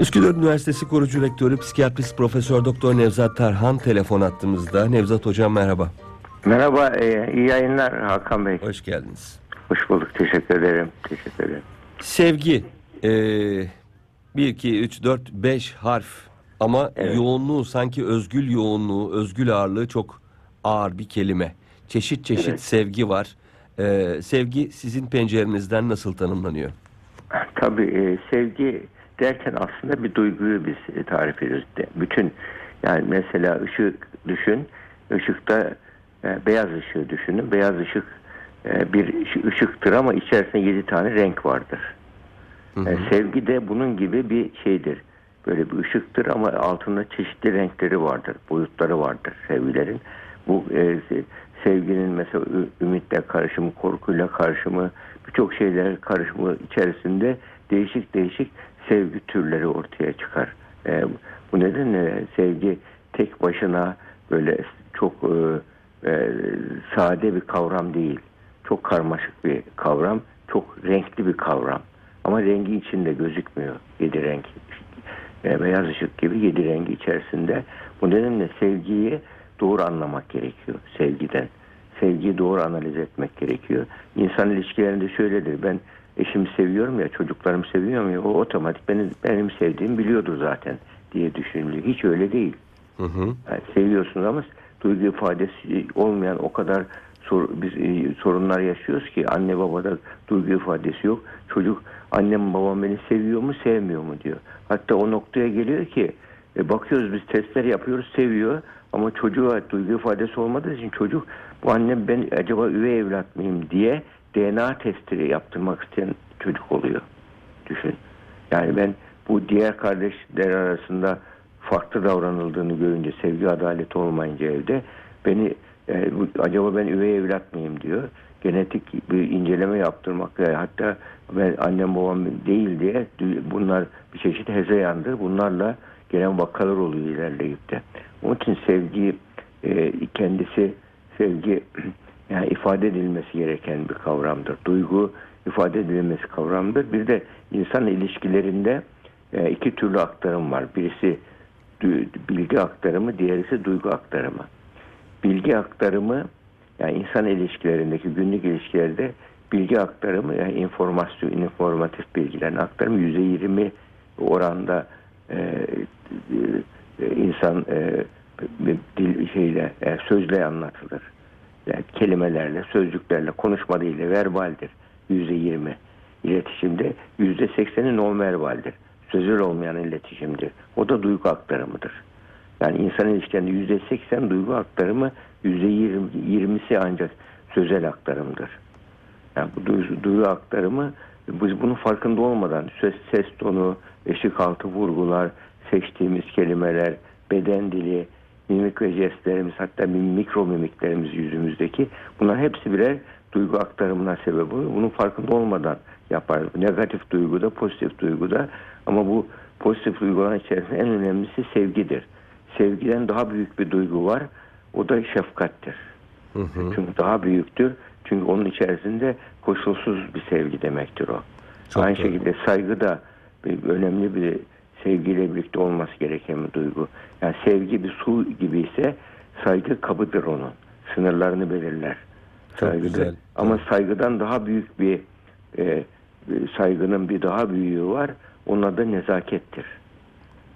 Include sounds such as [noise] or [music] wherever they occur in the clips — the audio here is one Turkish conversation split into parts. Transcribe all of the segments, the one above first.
Üsküdar Üniversitesi kurucu rektörü psikiyatrist Profesör Doktor Nevzat Tarhan telefon attığımızda. Nevzat hocam merhaba. Merhaba, e, iyi yayınlar Hakan Bey. Hoş geldiniz. Hoş bulduk, teşekkür ederim. Teşekkür ederim. Sevgi. Ee, 1, 2, 3, 4, 5 harf. Ama Evet. yoğunluğu sanki özgül yoğunluğu, özgül ağırlığı çok ağır bir kelime. Çeşit çeşit Evet. sevgi var. Ee, sevgi sizin pencerenizden nasıl tanımlanıyor? Tabii e, sevgi derken aslında bir duyguyu biz e, tarif ediyoruz. De- Bütün yani mesela ışık düşün, ışıkta e, beyaz ışığı düşünün. Beyaz ışık e, bir ışı- ışıktır ama içerisinde yedi tane renk vardır. Hı hı. E, sevgi de bunun gibi bir şeydir. Böyle bir ışıktır ama altında çeşitli renkleri vardır, boyutları vardır sevgilerin. Bu e, se- sevginin mesela ümitle karışımı, korkuyla karışımı, birçok şeyler karışımı içerisinde değişik değişik sevgi türleri ortaya çıkar. E, bu nedenle sevgi tek başına böyle çok e, e, sade bir kavram değil. Çok karmaşık bir kavram, çok renkli bir kavram. Ama rengi içinde gözükmüyor. Yedi renk. E, beyaz ışık gibi yedi rengi içerisinde. Bu nedenle sevgiyi doğru anlamak gerekiyor sevgiden. Sevgiyi doğru analiz etmek gerekiyor. İnsan ilişkilerinde şöyledir. Ben eşimi seviyorum ya, çocuklarımı seviyorum ya, o otomatik benim, benim sevdiğimi biliyordur zaten diye düşünülüyor. Hiç öyle değil. Hı hı. Yani seviyorsunuz ama duygu ifadesi olmayan o kadar sor, biz e, sorunlar yaşıyoruz ki anne babada duygu ifadesi yok. Çocuk annem babam beni seviyor mu sevmiyor mu diyor. Hatta o noktaya geliyor ki e, bakıyoruz biz testler yapıyoruz seviyor ama çocuğa duygu ifadesi olmadığı için çocuk bu annem ben acaba üvey evlat mıyım diye DNA testi yaptırmak isteyen çocuk oluyor. Düşün. Yani ben bu diğer kardeşler arasında farklı davranıldığını görünce sevgi adaleti olmayınca evde beni e, bu- acaba ben üvey evlat mıyım diyor. Genetik bir inceleme yaptırmak ve hatta ben annem babam değil diye bunlar bir çeşit hezeyandır. Bunlarla gelen vakalar oluyor ilerleyip de. Onun için sevgi e, kendisi sevgi [clears throat] yani ifade edilmesi gereken bir kavramdır. Duygu ifade edilmesi kavramdır. Bir de insan ilişkilerinde e, iki türlü aktarım var. Birisi bilgi aktarımı, diğerisi duygu aktarımı. Bilgi aktarımı yani insan ilişkilerindeki günlük ilişkilerde bilgi aktarımı yani informasyon, informatif bilgilerin aktarımı yüzde yirmi oranda e, e, insan e, dil şeyle e, sözle anlatılır. Yani kelimelerle, sözcüklerle, konuşma değil de verbaldir. Yüzde yirmi. İletişimde yüzde sekseni non verbaldir. Sözel olmayan iletişimdir. O da duygu aktarımıdır. Yani insan ilişkilerinde yüzde seksen duygu aktarımı, yüzde yirmi- yirmisi ancak sözel aktarımdır. Yani bu duygu, duygu aktarımı biz bunun farkında olmadan ses, ses tonu, eşik altı vurgular, seçtiğimiz kelimeler, beden dili, mimik ve jestlerimiz hatta mikro mimiklerimiz yüzümüzdeki bunlar hepsi birer duygu aktarımına sebep oluyor. Bunun farkında olmadan yaparız. Negatif duyguda, pozitif duyguda ama bu pozitif duyguların içerisinde en önemlisi sevgidir. Sevgiden daha büyük bir duygu var. O da şefkattir. Hı hı. Çünkü daha büyüktür. Çünkü onun içerisinde koşulsuz bir sevgi demektir o. Çok Aynı doğru. şekilde saygı da bir, önemli bir sevgiyle birlikte olması gereken bir duygu. Yani sevgi bir su gibi ise saygı kabıdır onun. Sınırlarını belirler. Çok güzel. Ama saygıdan daha büyük bir e, bir saygının bir daha büyüğü var. Onun adı nezakettir.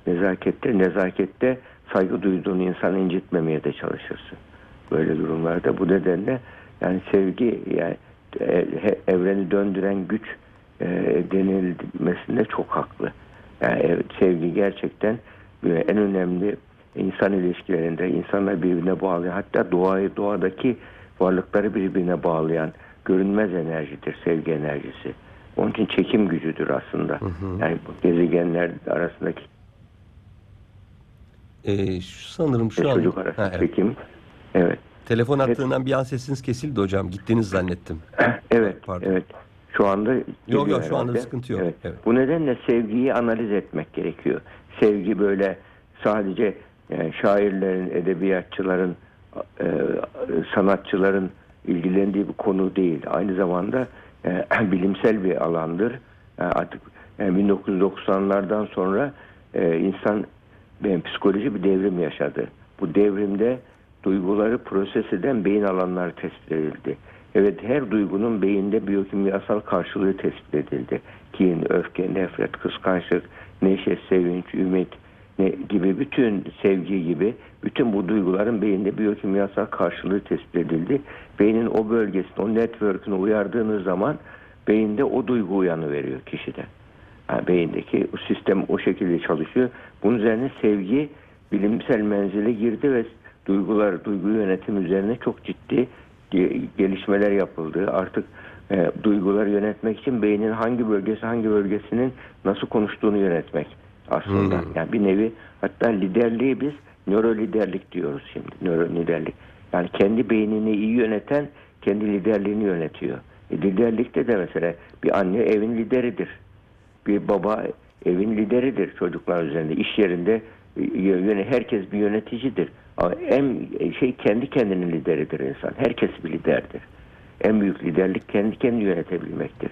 Nezakettir. Nezakette saygı duyduğun insanı incitmemeye de çalışırsın. Böyle durumlarda bu nedenle yani sevgi yani e, evreni döndüren güç e, denilmesinde çok haklı. Yani evet, sevgi gerçekten e, en önemli insan ilişkilerinde insanlar birbirine bağlayan hatta doğayı doğadaki varlıkları birbirine bağlayan görünmez enerjidir sevgi enerjisi. Onun için çekim gücüdür aslında. Yani bu gezegenler arasındaki Ee, şu sanırım şu an çocuk arasında Ha, evet. çekim. Evet. telefon attığından bir an sesiniz kesildi hocam. Gittiniz zannettim. [clears throat] Evet, Pardon. evet. Şu anda Yok yok şu anda sıkıntı yok. Evet. Evet. Bu nedenle sevgiyi analiz etmek gerekiyor. Sevgi böyle sadece yani şairlerin, edebiyatçıların, e, sanatçıların ilgilendiği bir konu değil. Aynı zamanda e, [clears throat] bilimsel bir alandır. E, artık e, 1990'lardan sonra e, insan ben psikoloji bir devrim yaşadı. Bu devrimde duyguları proses eden beyin alanları tespit edildi. Evet her duygunun beyinde biyokimyasal karşılığı tespit edildi. Kin, öfke, nefret, kıskançlık, neşe, sevinç, ümit ne, gibi bütün sevgi gibi bütün bu duyguların beyinde biyokimyasal karşılığı tespit edildi. Beynin o bölgesine, o network'ünü uyardığınız zaman beyinde o duygu uyanı veriyor kişide. Yani beyindeki sistem o şekilde çalışıyor. Bunun üzerine sevgi bilimsel menzile girdi ve duygular, duygu yönetimi üzerine çok ciddi gelişmeler yapıldı. Artık e, duyguları yönetmek için beynin hangi bölgesi hangi bölgesinin nasıl konuştuğunu yönetmek aslında. Hmm. Yani bir nevi hatta liderliği biz nöro liderlik diyoruz şimdi. Nöro liderlik. Yani kendi beynini iyi yöneten kendi liderliğini yönetiyor. E, liderlikte de mesela bir anne evin lideridir. Bir baba evin lideridir çocuklar üzerinde. İş yerinde e, yöne herkes bir yöneticidir. En şey kendi kendinin lideridir insan. Herkes bir liderdir. En büyük liderlik kendi kendini yönetebilmektir.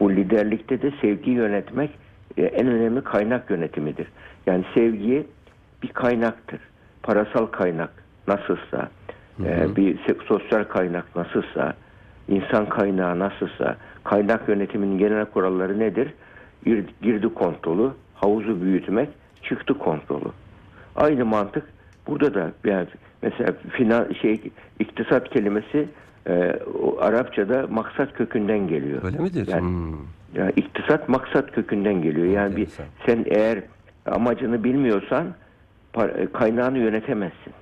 Bu liderlikte de sevgi yönetmek e, en önemli kaynak yönetimidir. Yani sevgi bir kaynaktır. Parasal kaynak nasılsa, e, bir se- sosyal kaynak nasılsa, insan kaynağı nasılsa, kaynak yönetiminin genel kuralları nedir? Gir- Girdi kontrolü, havuzu büyütmek, çıktı kontrolü. Aynı mantık burada da yani mesela finan şey iktisat kelimesi e, o Arapçada maksat kökünden geliyor. Öyle midir? Yani- Hmm. Yani iktisat maksat kökünden geliyor. Yani bir, sen eğer amacını bilmiyorsan par- kaynağını yönetemezsin.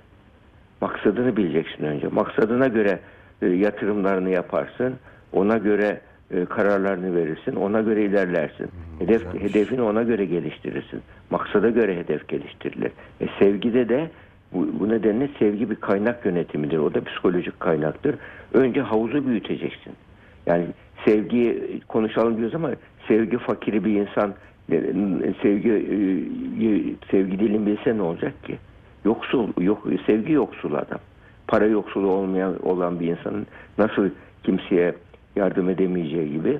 Maksadını bileceksin önce. Maksadına göre e, yatırımlarını yaparsın. Ona göre e, kararlarını verirsin. Ona göre ilerlersin. Hedef güzelmiş. hedefini ona göre geliştirirsin. Maksada göre hedef geliştirilir. E, sevgide de bu, bu nedenle sevgi bir kaynak yönetimidir. O da psikolojik kaynaktır. Önce havuzu büyüteceksin. Yani sevgi konuşalım diyoruz ama sevgi fakiri bir insan e, sevgi e, sevgi dilini bilse ne olacak ki? Yoksul, yok sevgi yoksulu adam. Para yoksulu olmayan olan bir insanın nasıl kimseye yardım edemeyeceği gibi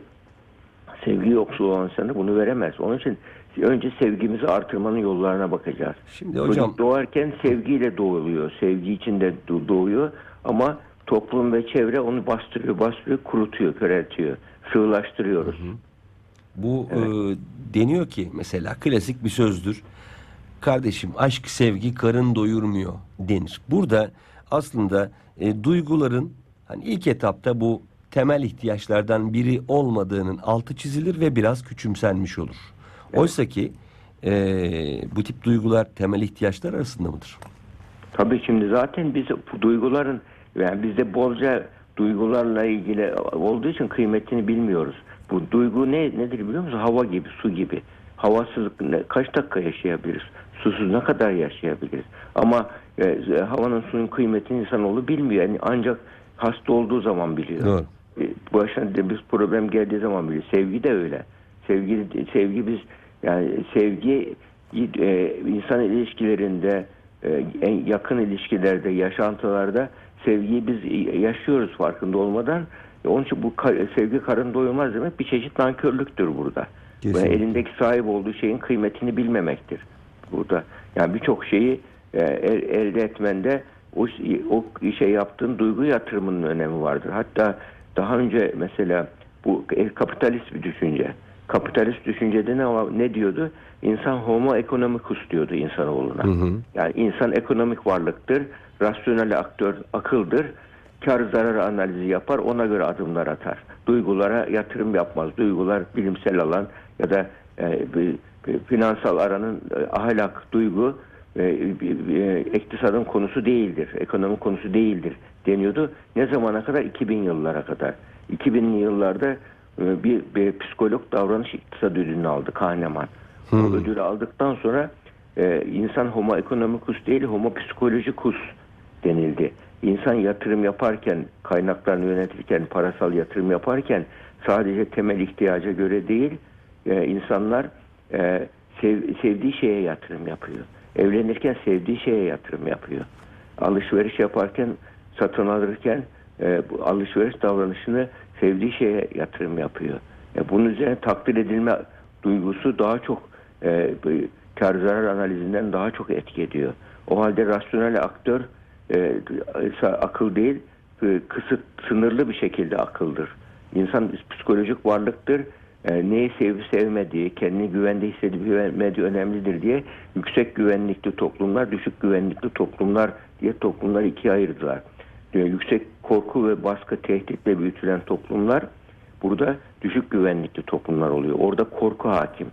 sevgi yoksulu olan insana bunu veremez. Onun için önce sevgimizi artırmanın yollarına bakacağız. Şimdi hocam Çocuk doğarken sevgiyle doğuluyor. Sevgi içinde do- doğuyor ama toplum ve çevre onu bastırıyor, bastırıyor, kurutuyor, köreltiyor. Sığlaştırıyoruz. bu e, deniyor ki mesela klasik bir sözdür. Kardeşim aşk sevgi karın doyurmuyor denir. Burada aslında e, duyguların hani ilk etapta bu temel ihtiyaçlardan biri olmadığının altı çizilir ve biraz küçümsenmiş olur. Oysa ki e, bu tip duygular temel ihtiyaçlar arasında mıdır? Tabii şimdi zaten biz bu duyguların yani bizde bolca duygularla ilgili olduğu için kıymetini bilmiyoruz. Bu duygu ne nedir biliyor musun? Hava gibi, su gibi. Havasız ne- kaç dakika yaşayabiliriz? Susuz ne kadar yaşayabiliriz? Ama e, havanın suyun kıymetini insanoğlu bilmiyor. Yani ancak hasta olduğu zaman biliyor. Doğru. E, başına de- biz problem geldiği zaman biliyor. Sevgi de öyle. Sevgi sevgi biz yani sevgi e, insan ilişkilerinde e, en yakın ilişkilerde, yaşantılarda sevgiyi biz yaşıyoruz farkında olmadan. Onun için bu sevgi karın doyurmaz demek bir çeşit nankörlüktür burada. Kesinlikle. Ve elindeki sahip olduğu şeyin kıymetini bilmemektir burada. Yani birçok şeyi e, el- elde etmende o, o işe yaptığın duygu yatırımının önemi vardır. Hatta daha önce mesela bu e, kapitalist bir düşünce. Kapitalist düşüncede ne, ne diyordu? İnsan homo economicus diyordu insanoğluna. Yani insan ekonomik varlıktır, rasyonel aktör akıldır, kar zarar analizi yapar, ona göre adımlar atar. Duygulara yatırım yapmaz. Duygular bilimsel alan ya da e, bir- bir finansal aranın e, ahlak, duygu e, e, iktisadın konusu değildir, ekonomi konusu değildir deniyordu. Ne zamana kadar? 2000 yıllara kadar. 2000'li yıllarda e, bir, bir psikolog davranış iktisat ödülünü aldı Kahneman. O ödülü aldıktan sonra e, insan homo economicus değil homo psychologicus denildi. İnsan yatırım yaparken, kaynaklarını yönetirken, parasal yatırım yaparken sadece temel ihtiyaca göre değil, e, insanlar e, sev- sevdiği şeye yatırım yapıyor. Evlenirken sevdiği şeye yatırım yapıyor. Alışveriş yaparken, satın alırken e, bu alışveriş davranışını sevdiği şeye yatırım yapıyor. E, bunun üzerine takdir edilme duygusu daha çok e, kar zarar analizinden daha çok etki ediyor. O halde rasyonel aktör e, akıl değil, e, kısıt sınırlı bir şekilde akıldır. İnsan psikolojik varlıktır. E, neyi sevip sevmediği, kendini güvende hissedip güvenmediği önemlidir diye yüksek güvenlikli toplumlar, düşük güvenlikli toplumlar diye toplumları ikiye ayırdılar. Diyor, yüksek korku ve baskı tehditle büyütülen toplumlar burada düşük güvenlikli toplumlar oluyor. Orada korku hakim.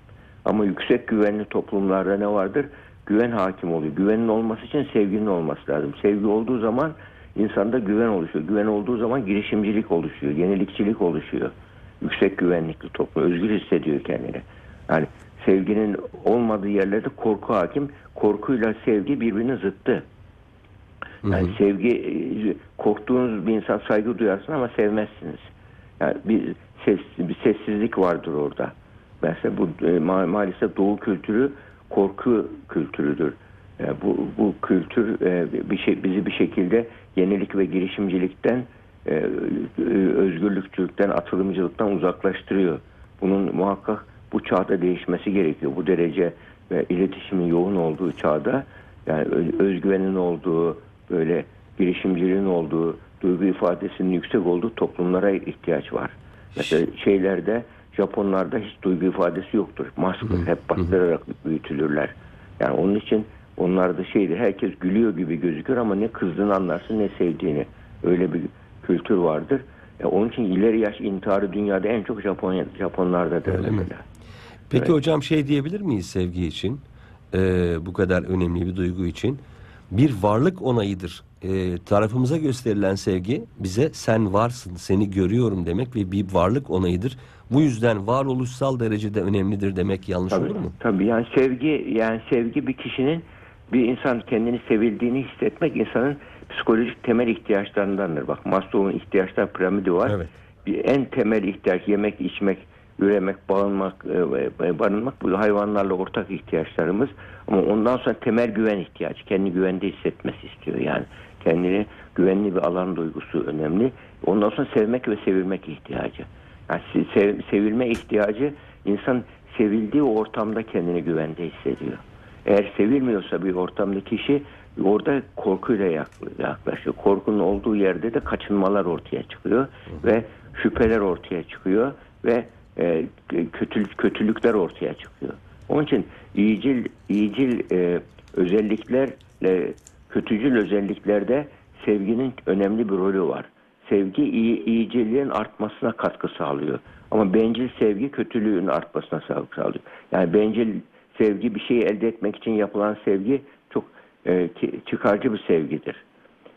Ama yüksek güvenli toplumlarda ne vardır? Güven hakim oluyor. Güvenin olması için sevginin olması lazım. Sevgi olduğu zaman insanda güven oluşuyor. Güven olduğu zaman girişimcilik oluşuyor. Yenilikçilik oluşuyor. Yüksek güvenlikli toplum özgür hissediyor kendini. Yani sevginin olmadığı yerlerde korku hakim. Korkuyla sevgi birbirinin zıttı. Yani hı hı. sevgi korktuğunuz bir insan saygı duyarsın ama sevmezsiniz. Yani bir ses bir sessizlik vardır orada. Mesela bu e, ma maalesef Doğu kültürü korku kültürüdür. Yani bu bu kültür e, bir şey bizi bir şekilde yenilik ve girişimcilikten e, e, özgürlükçülükten, atılımcılıktan uzaklaştırıyor. Bunun muhakkak bu çağda değişmesi gerekiyor. Bu derece ve iletişimin yoğun olduğu çağda yani özgüvenin olduğu, böyle girişimciliğin olduğu, duygu ifadesinin yüksek olduğu toplumlara ihtiyaç var. Mesela şeylerde Japonlarda hiç duygu ifadesi yoktur. Maskır hep bastırarak büyütülürler. Yani onun için onlar da şeydir herkes gülüyor gibi gözükür ama ne kızdığını anlarsın ne sevdiğini. Öyle bir kültür vardır. E, onun için ileri yaş intiharı dünyada en çok Japonya, Japonlardadır Öyle mesela. Mi? Peki evet. hocam şey diyebilir miyiz sevgi için? Ee, bu kadar önemli bir duygu için. Bir varlık onayıdır. Ee, tarafımıza gösterilen sevgi bize sen varsın, seni görüyorum demek ve bir varlık onayıdır. Bu yüzden varoluşsal derecede önemlidir demek yanlış tabii, olur mu? Tabii yani sevgi yani sevgi bir kişinin bir insan kendini sevildiğini hissetmek insanın psikolojik temel ihtiyaçlarındandır. Bak Maslow'un ihtiyaçlar piramidi var. Evet. Bir en temel ihtiyaç yemek, içmek, üremek, bağınmak, e, barınmak bu hayvanlarla ortak ihtiyaçlarımız. Ama ondan sonra temel güven ihtiyacı. Kendi güvende hissetmesi istiyor yani. Kendini güvenli bir alan duygusu önemli. Ondan sonra sevmek ve sevilmek ihtiyacı. Yani sev, sevilme ihtiyacı insan sevildiği ortamda kendini güvende hissediyor. Eğer sevilmiyorsa bir ortamda kişi orada korkuyla yaklaşıyor. Korkunun olduğu yerde de kaçınmalar ortaya çıkıyor ve şüpheler ortaya çıkıyor ve e, kötülük, kötülükler ortaya çıkıyor. Onun için iyicil iyicil e, özelliklerle kötücül özelliklerde sevginin önemli bir rolü var. Sevgi iyi, iyiciliğin artmasına katkı sağlıyor. Ama bencil sevgi kötülüğün artmasına sağlıyor. Yani bencil sevgi bir şeyi elde etmek için yapılan sevgi e, çıkarcı bir sevgidir.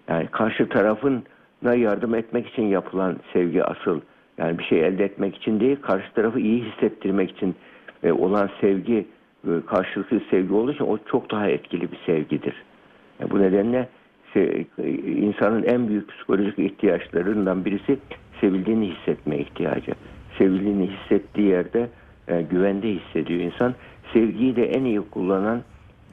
Yani karşı tarafına yardım etmek için yapılan sevgi asıl. Yani bir şey elde etmek için değil, karşı tarafı iyi hissettirmek için e, olan sevgi, e, karşılıklı sevgi olduğu için o çok daha etkili bir sevgidir. Yani bu nedenle se, insanın en büyük psikolojik ihtiyaçlarından birisi sevildiğini hissetme ihtiyacı. Sevildiğini hissettiği yerde e, güvende hissediyor insan. Sevgiyi de en iyi kullanan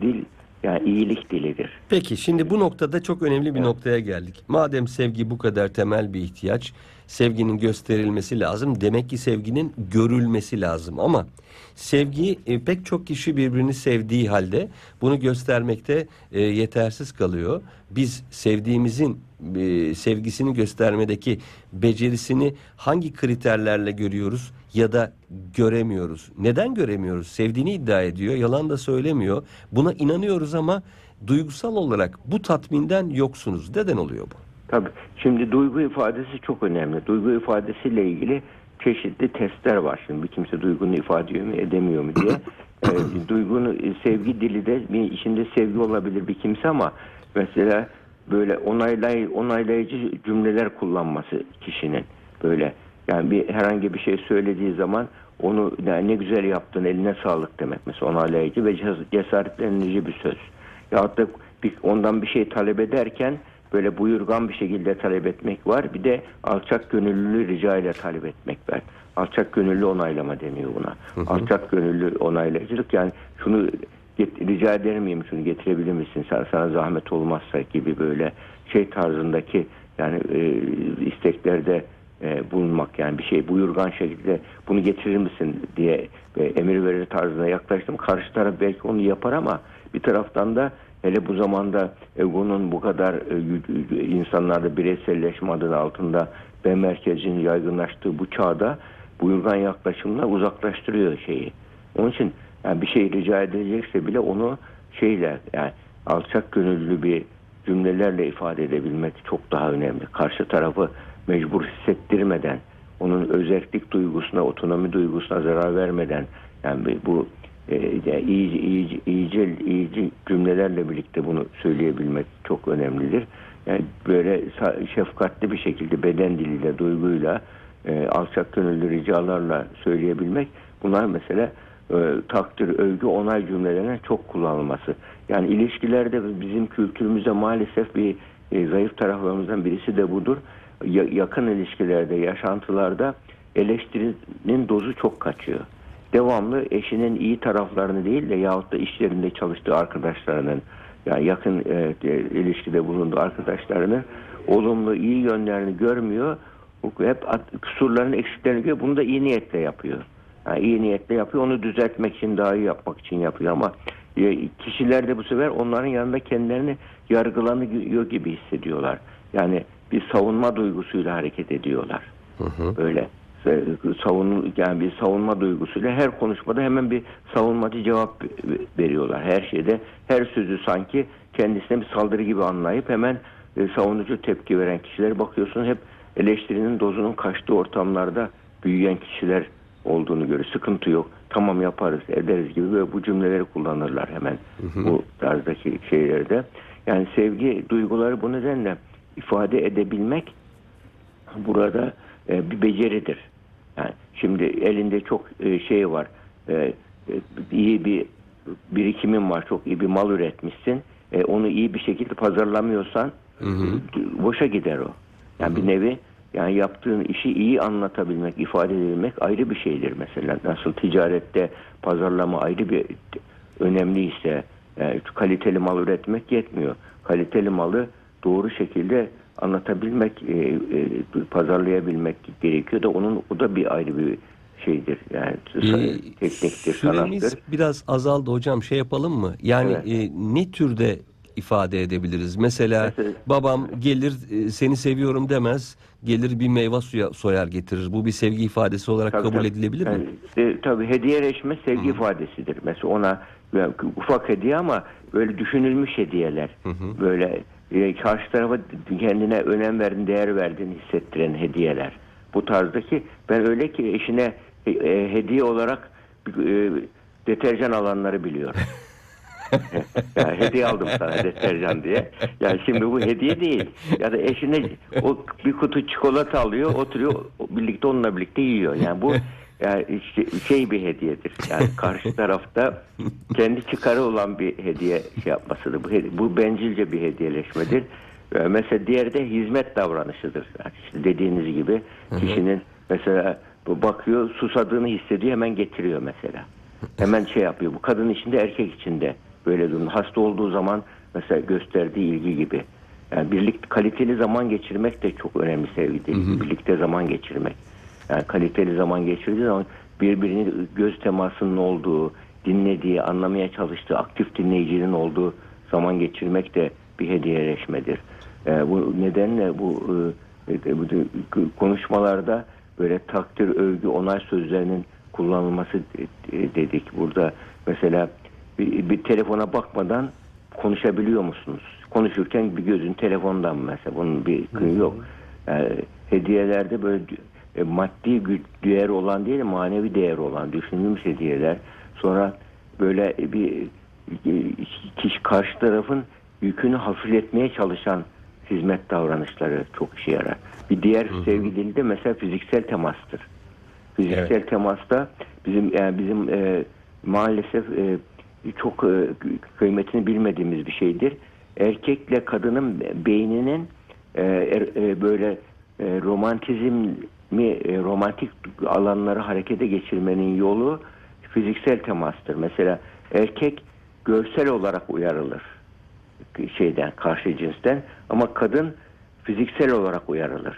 dil yani iyilik dilidir. Peki şimdi bu noktada çok önemli bir evet. noktaya geldik. Madem sevgi bu kadar temel bir ihtiyaç, sevginin gösterilmesi lazım. Demek ki sevginin görülmesi lazım ama sevgi e, pek çok kişi birbirini sevdiği halde bunu göstermekte e, yetersiz kalıyor. Biz sevdiğimizin e, sevgisini göstermedeki becerisini hangi kriterlerle görüyoruz ya da göremiyoruz? Neden göremiyoruz? Sevdiğini iddia ediyor, yalan da söylemiyor. Buna inanıyoruz ama duygusal olarak bu tatminden yoksunuz. Neden oluyor bu? Tabii. Şimdi duygu ifadesi çok önemli. Duygu ifadesiyle ilgili çeşitli testler var. Şimdi bir kimse duygunu ifade ediyor mu edemiyor mu diye. [coughs] e, duygunu sevgi dili de bir içinde sevgi olabilir bir kimse ama mesela böyle onaylay, onaylayıcı cümleler kullanması kişinin böyle yani bir herhangi bir şey söylediği zaman onu yani ne güzel yaptın eline sağlık demek mesela onaylayıcı ve cesaretlendirici bir söz. Ya da bir, ondan bir şey talep ederken böyle buyurgan bir şekilde talep etmek var. Bir de alçak gönüllü rica ile talep etmek var. Alçak gönüllü onaylama deniyor buna. Hı hı. Alçak gönüllü onaylayıcılık yani şunu rica eder miyim şunu getirebilir misin sana, sana zahmet olmazsa gibi böyle şey tarzındaki yani e, isteklerde e, bulunmak yani bir şey buyurgan şekilde bunu getirir misin diye e, emir verir tarzına yaklaştım. Karşı taraf belki onu yapar ama bir taraftan da hele bu zamanda egonun bu kadar e, insanlarda bireyselleşme adı altında ben merkezin yaygınlaştığı bu çağda buyurgan yaklaşımla uzaklaştırıyor şeyi. Onun için yani bir şey rica edilecekse bile onu şeyle yani alçak gönüllü bir cümlelerle ifade edebilmek çok daha önemli. Karşı tarafı mecbur hissettirmeden, onun özellik duygusuna, otonomi duygusuna zarar vermeden yani bu e, iyice, iyice, iyice, iyice cümlelerle birlikte bunu söyleyebilmek çok önemlidir. Yani böyle şefkatli bir şekilde beden diliyle, duyguyla, e, alçak gönüllü ricalarla söyleyebilmek bunlar mesela e, takdir, övgü, onay cümlelerine çok kullanılması. Yani ilişkilerde bizim kültürümüzde maalesef bir e, zayıf taraflarımızdan birisi de budur. Ya- yakın ilişkilerde, yaşantılarda eleştirinin dozu çok kaçıyor. Devamlı eşinin iyi taraflarını değil de yahut da işlerinde çalıştığı arkadaşlarının yani yakın e, e, ilişkide bulunduğu arkadaşlarının olumlu iyi yönlerini görmüyor. Hep kusurlarını, eksiklerini görüyor. Bunu da iyi niyetle yapıyor. Yani iyi niyetle yapıyor. Onu düzeltmek için, daha iyi yapmak için yapıyor ama e, kişiler de bu sefer onların yanında kendilerini yargılanıyor gibi hissediyorlar. Yani bir savunma duygusuyla hareket ediyorlar. Böyle e, savun yani bir savunma duygusuyla her konuşmada hemen bir savunmacı cevap veriyorlar. Her şeyde her sözü sanki kendisine bir saldırı gibi anlayıp hemen e, savunucu tepki veren kişiler bakıyorsun hep eleştirinin dozunun kaçtığı ortamlarda büyüyen kişiler olduğunu görüyor. Sıkıntı yok. Tamam yaparız, ederiz gibi böyle bu cümleleri kullanırlar hemen bu tarzdaki şeylerde. Yani sevgi duyguları bu nedenle ifade edebilmek burada e, bir beceridir. Yani şimdi elinde çok e, şey var. E, e, iyi bir birikimin var. Çok iyi bir mal üretmişsin. E, onu iyi bir şekilde pazarlamıyorsan e, boşa gider o. Yani bir nevi yani yaptığın işi iyi anlatabilmek, ifade edebilmek ayrı bir şeydir mesela. Nasıl ticarette pazarlama ayrı bir önemliyse yani kaliteli mal üretmek yetmiyor. Kaliteli malı doğru şekilde anlatabilmek, e, e, pazarlayabilmek gerekiyor da onun o da bir ayrı bir şeydir. Yani Ee, tekniktir, sanattır. biraz azaldı hocam. Şey yapalım mı? Yani Evet. e, ne türde ifade edebiliriz? Mesela babam gelir e, seni seviyorum demez. Gelir bir meyve suya soyar getirir. Bu bir sevgi ifadesi olarak Tabii, kabul tabii. edilebilir mi? Yani, e, tabii hediyeleşme sevgi ifadesidir. Mesela ona yani ufak hediye ama böyle düşünülmüş hediyeler. Böyle e, karşı tarafa kendine önem verdin, değer verdiğini hissettiren hediyeler. Bu tarzdaki ben öyle ki eşine e, e, hediye olarak e, deterjan alanları biliyorum. [laughs] [laughs] yani hediye aldım sana deterjan diye. Yani şimdi bu hediye değil. Ya da eşine o bir kutu çikolata alıyor, oturuyor birlikte onunla birlikte yiyor. Yani bu yani işte şey bir hediyedir. Yani karşı tarafta kendi çıkarı olan bir hediye şey yapmasıdır. Bu, bu bencilce bir hediyeleşmedir. Ee, Mesela diğeri de hizmet davranışıdır. Yani işte dediğiniz gibi kişinin mesela bakıyor susadığını hissediyor hemen getiriyor mesela. Hemen şey yapıyor. Bu kadın içinde erkek içinde böyle durum. Hasta olduğu zaman mesela gösterdiği ilgi gibi. Yani birlikte kaliteli zaman geçirmek de çok önemli sevgidir. Birlikte zaman geçirmek. Yani kaliteli zaman geçirdiği zaman birbirini göz temasının olduğu, dinlediği, anlamaya çalıştığı, aktif dinleyicinin olduğu zaman geçirmek de bir hediyeleşmedir. Ee, bu nedenle bu, e, bu de- konuşmalarda böyle takdir, övgü, onay sözlerinin kullanılması de- dedik. Burada mesela bir, bir telefona bakmadan konuşabiliyor musunuz? Konuşurken bir gözün telefondan mesela bunun bir kıyı yok. Yani hediyelerde böyle e, maddi değer olan değil manevi değer olan düşünülmüş hediyeler. Sonra böyle bir e, kişi karşı tarafın yükünü hafifletmeye çalışan hizmet davranışları çok işe yarar. Bir diğer sevgi dili de mesela fiziksel temastır. Fiziksel temasta bizim yani bizim e, maalesef e, çok e, kıymetini bilmediğimiz bir şeydir. Erkekle kadının beyninin e, er- e, böyle e, romantizmi romantik alanları harekete geçirmenin yolu fiziksel temastır. Mesela erkek görsel olarak uyarılır şeyden karşı cinsten ama kadın fiziksel olarak uyarılır.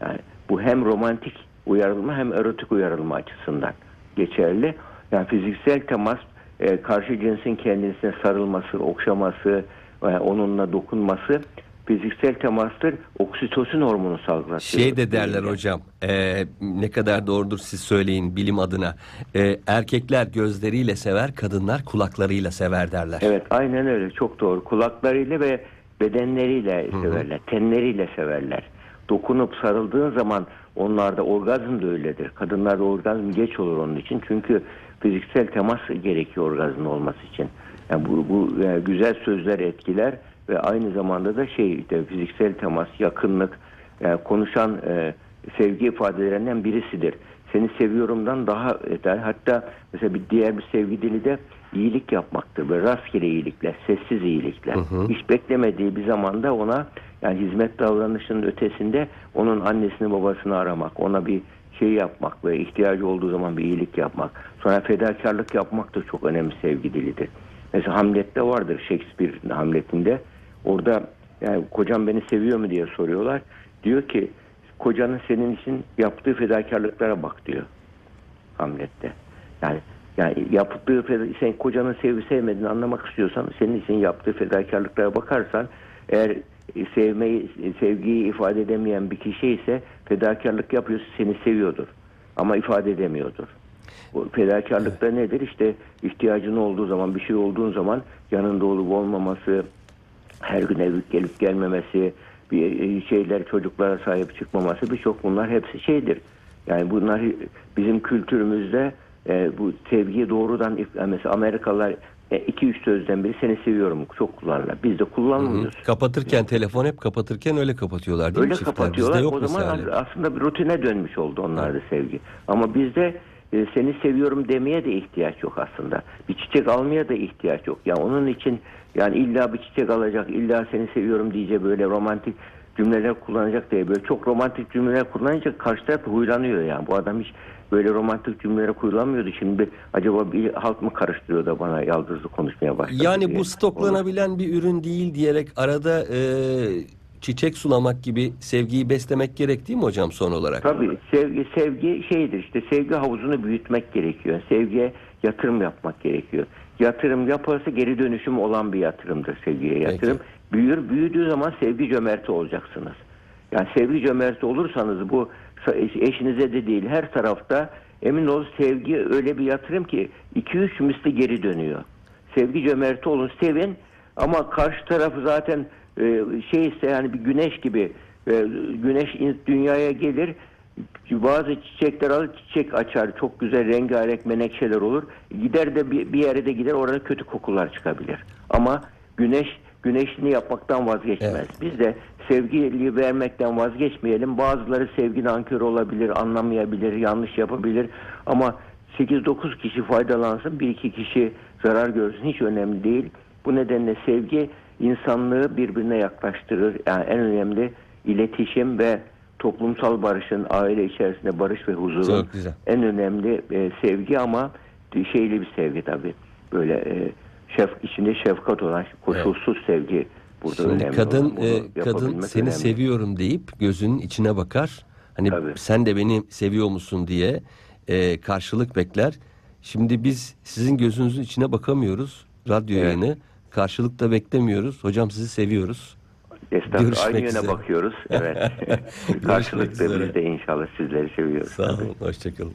Yani Bu hem romantik uyarılma hem erotik uyarılma açısından geçerli. Yani fiziksel temas e, karşı cinsin kendisine sarılması, okşaması, e, onunla dokunması fiziksel temastır. Oksitosin hormonu salgılatıyor. Şey de derler hocam e, ne kadar doğrudur siz söyleyin bilim adına. E, erkekler gözleriyle sever kadınlar kulaklarıyla sever derler. Evet aynen öyle çok doğru. Kulaklarıyla ve bedenleriyle severler. Tenleriyle severler. Dokunup sarıldığın zaman onlarda orgazm da öyledir. Kadınlarda orgazm geç olur onun için. Çünkü fiziksel temas gerekiyor orgazmın olması için. Yani bu, bu e, güzel sözler etkiler ve aynı zamanda da şey işte fiziksel temas, yakınlık, yani konuşan e, sevgi ifadelerinden birisidir. Seni seviyorumdan daha eder. Hatta mesela bir diğer bir sevgi dili de iyilik yapmaktır. Böyle rastgele iyilikler, sessiz iyilikler. Hiç beklemediği bir zamanda ona yani hizmet davranışının ötesinde onun annesini babasını aramak, ona bir şey yapmak ve ihtiyacı olduğu zaman bir iyilik yapmak. Sonra fedakarlık yapmak da çok önemli sevgi dilidir. Mesela Hamlet'te vardır Shakespeare'in Hamlet'inde. Orada yani kocam beni seviyor mu diye soruyorlar. Diyor ki kocanın senin için yaptığı fedakarlıklara bak diyor Hamlet'te. Yani yani yaptığı sen kocanın sevgi sevmediğini anlamak istiyorsan senin için yaptığı fedakarlıklara bakarsan eğer sevmeyi sevgiyi ifade edemeyen bir kişi ise fedakarlık yapıyorsa seni seviyordur ama ifade edemiyordur. Bu fedakarlıkta nedir? İşte ihtiyacın olduğu zaman, bir şey olduğun zaman yanında olup olmaması, her gün eve gelip gelmemesi, bir şeyler çocuklara sahip çıkmaması birçok bunlar hepsi şeydir. Yani bunlar bizim kültürümüzde e, bu sevgiyi doğrudan mesela Amerikalılar e, iki üç sözden biri seni seviyorum çok kullanırlar. Biz de kullanmıyoruz. Kapatırken telefon hep kapatırken öyle kapatıyorlar değil Öyle mi çiftler? kapatıyorlar. Bizde yok o zaman mesela. aslında bir rutine dönmüş oldu onlarda sevgi. Ama bizde e, seni seviyorum demeye de ihtiyaç yok aslında. Bir çiçek almaya da ihtiyaç yok. Yani onun için yani illa bir çiçek alacak, illa seni seviyorum diyece böyle romantik cümleler kullanacak diye böyle çok romantik cümleler kullanınca karşı taraf huylanıyor yani. Bu adam hiç böyle romantik cümleler kullanmıyordu. Şimdi acaba bir halk mı karıştırıyor da bana yaldızlı konuşmaya başladı Yani diye. bu stoklanabilen bir ürün değil diyerek arada e, çiçek sulamak gibi sevgiyi beslemek gerek değil mi hocam son olarak? Tabii sevgi sevgi şeydir işte sevgi havuzunu büyütmek gerekiyor. Sevgiye yatırım yapmak gerekiyor. Yatırım yaparsa geri dönüşüm olan bir yatırımdır sevgiye yatırım. Büyür büyüdüğü zaman sevgi cömerti olacaksınız. Yani sevgi cömerti olursanız bu eşinize de değil her tarafta emin ol sevgi öyle bir yatırım ki 2-3 misli geri dönüyor. Sevgi cömerti olun sevin. Ama karşı tarafı zaten e, şeyse yani bir güneş gibi e, güneş dünyaya gelir. Bazı çiçekler alır çiçek açar. Çok güzel rengarenk menekşeler olur. Gider de bir, bir yere de gider orada kötü kokular çıkabilir. Ama güneş güneşini yapmaktan vazgeçmez Evet. biz de sevgiyi vermekten vazgeçmeyelim bazıları sevgi nankörü olabilir anlamayabilir yanlış yapabilir ama 8-9 kişi faydalansın bir iki kişi zarar görsün hiç önemli değil bu nedenle sevgi insanlığı birbirine yaklaştırır. Yani en önemli iletişim ve toplumsal barışın, aile içerisinde barış ve huzurun en önemli e, sevgi ama şeyli bir sevgi tabii. Böyle e, şef içinde şefkat olan koşulsuz sevgi burada Şimdi önemli. kadın e, kadın seni önemli. seviyorum deyip gözünün içine bakar. Hani Tabii. sen de beni seviyor musun diye e, karşılık bekler. Şimdi biz sizin gözünüzün içine bakamıyoruz. Radyo Evet. yayını karşılık da beklemiyoruz. Hocam sizi seviyoruz. Estağfurullah. Aynı yöne bakıyoruz. Evet. [laughs] [laughs] Karşılıklı biz de inşallah sizleri seviyoruz. Sağ olun. Hoşçakalın.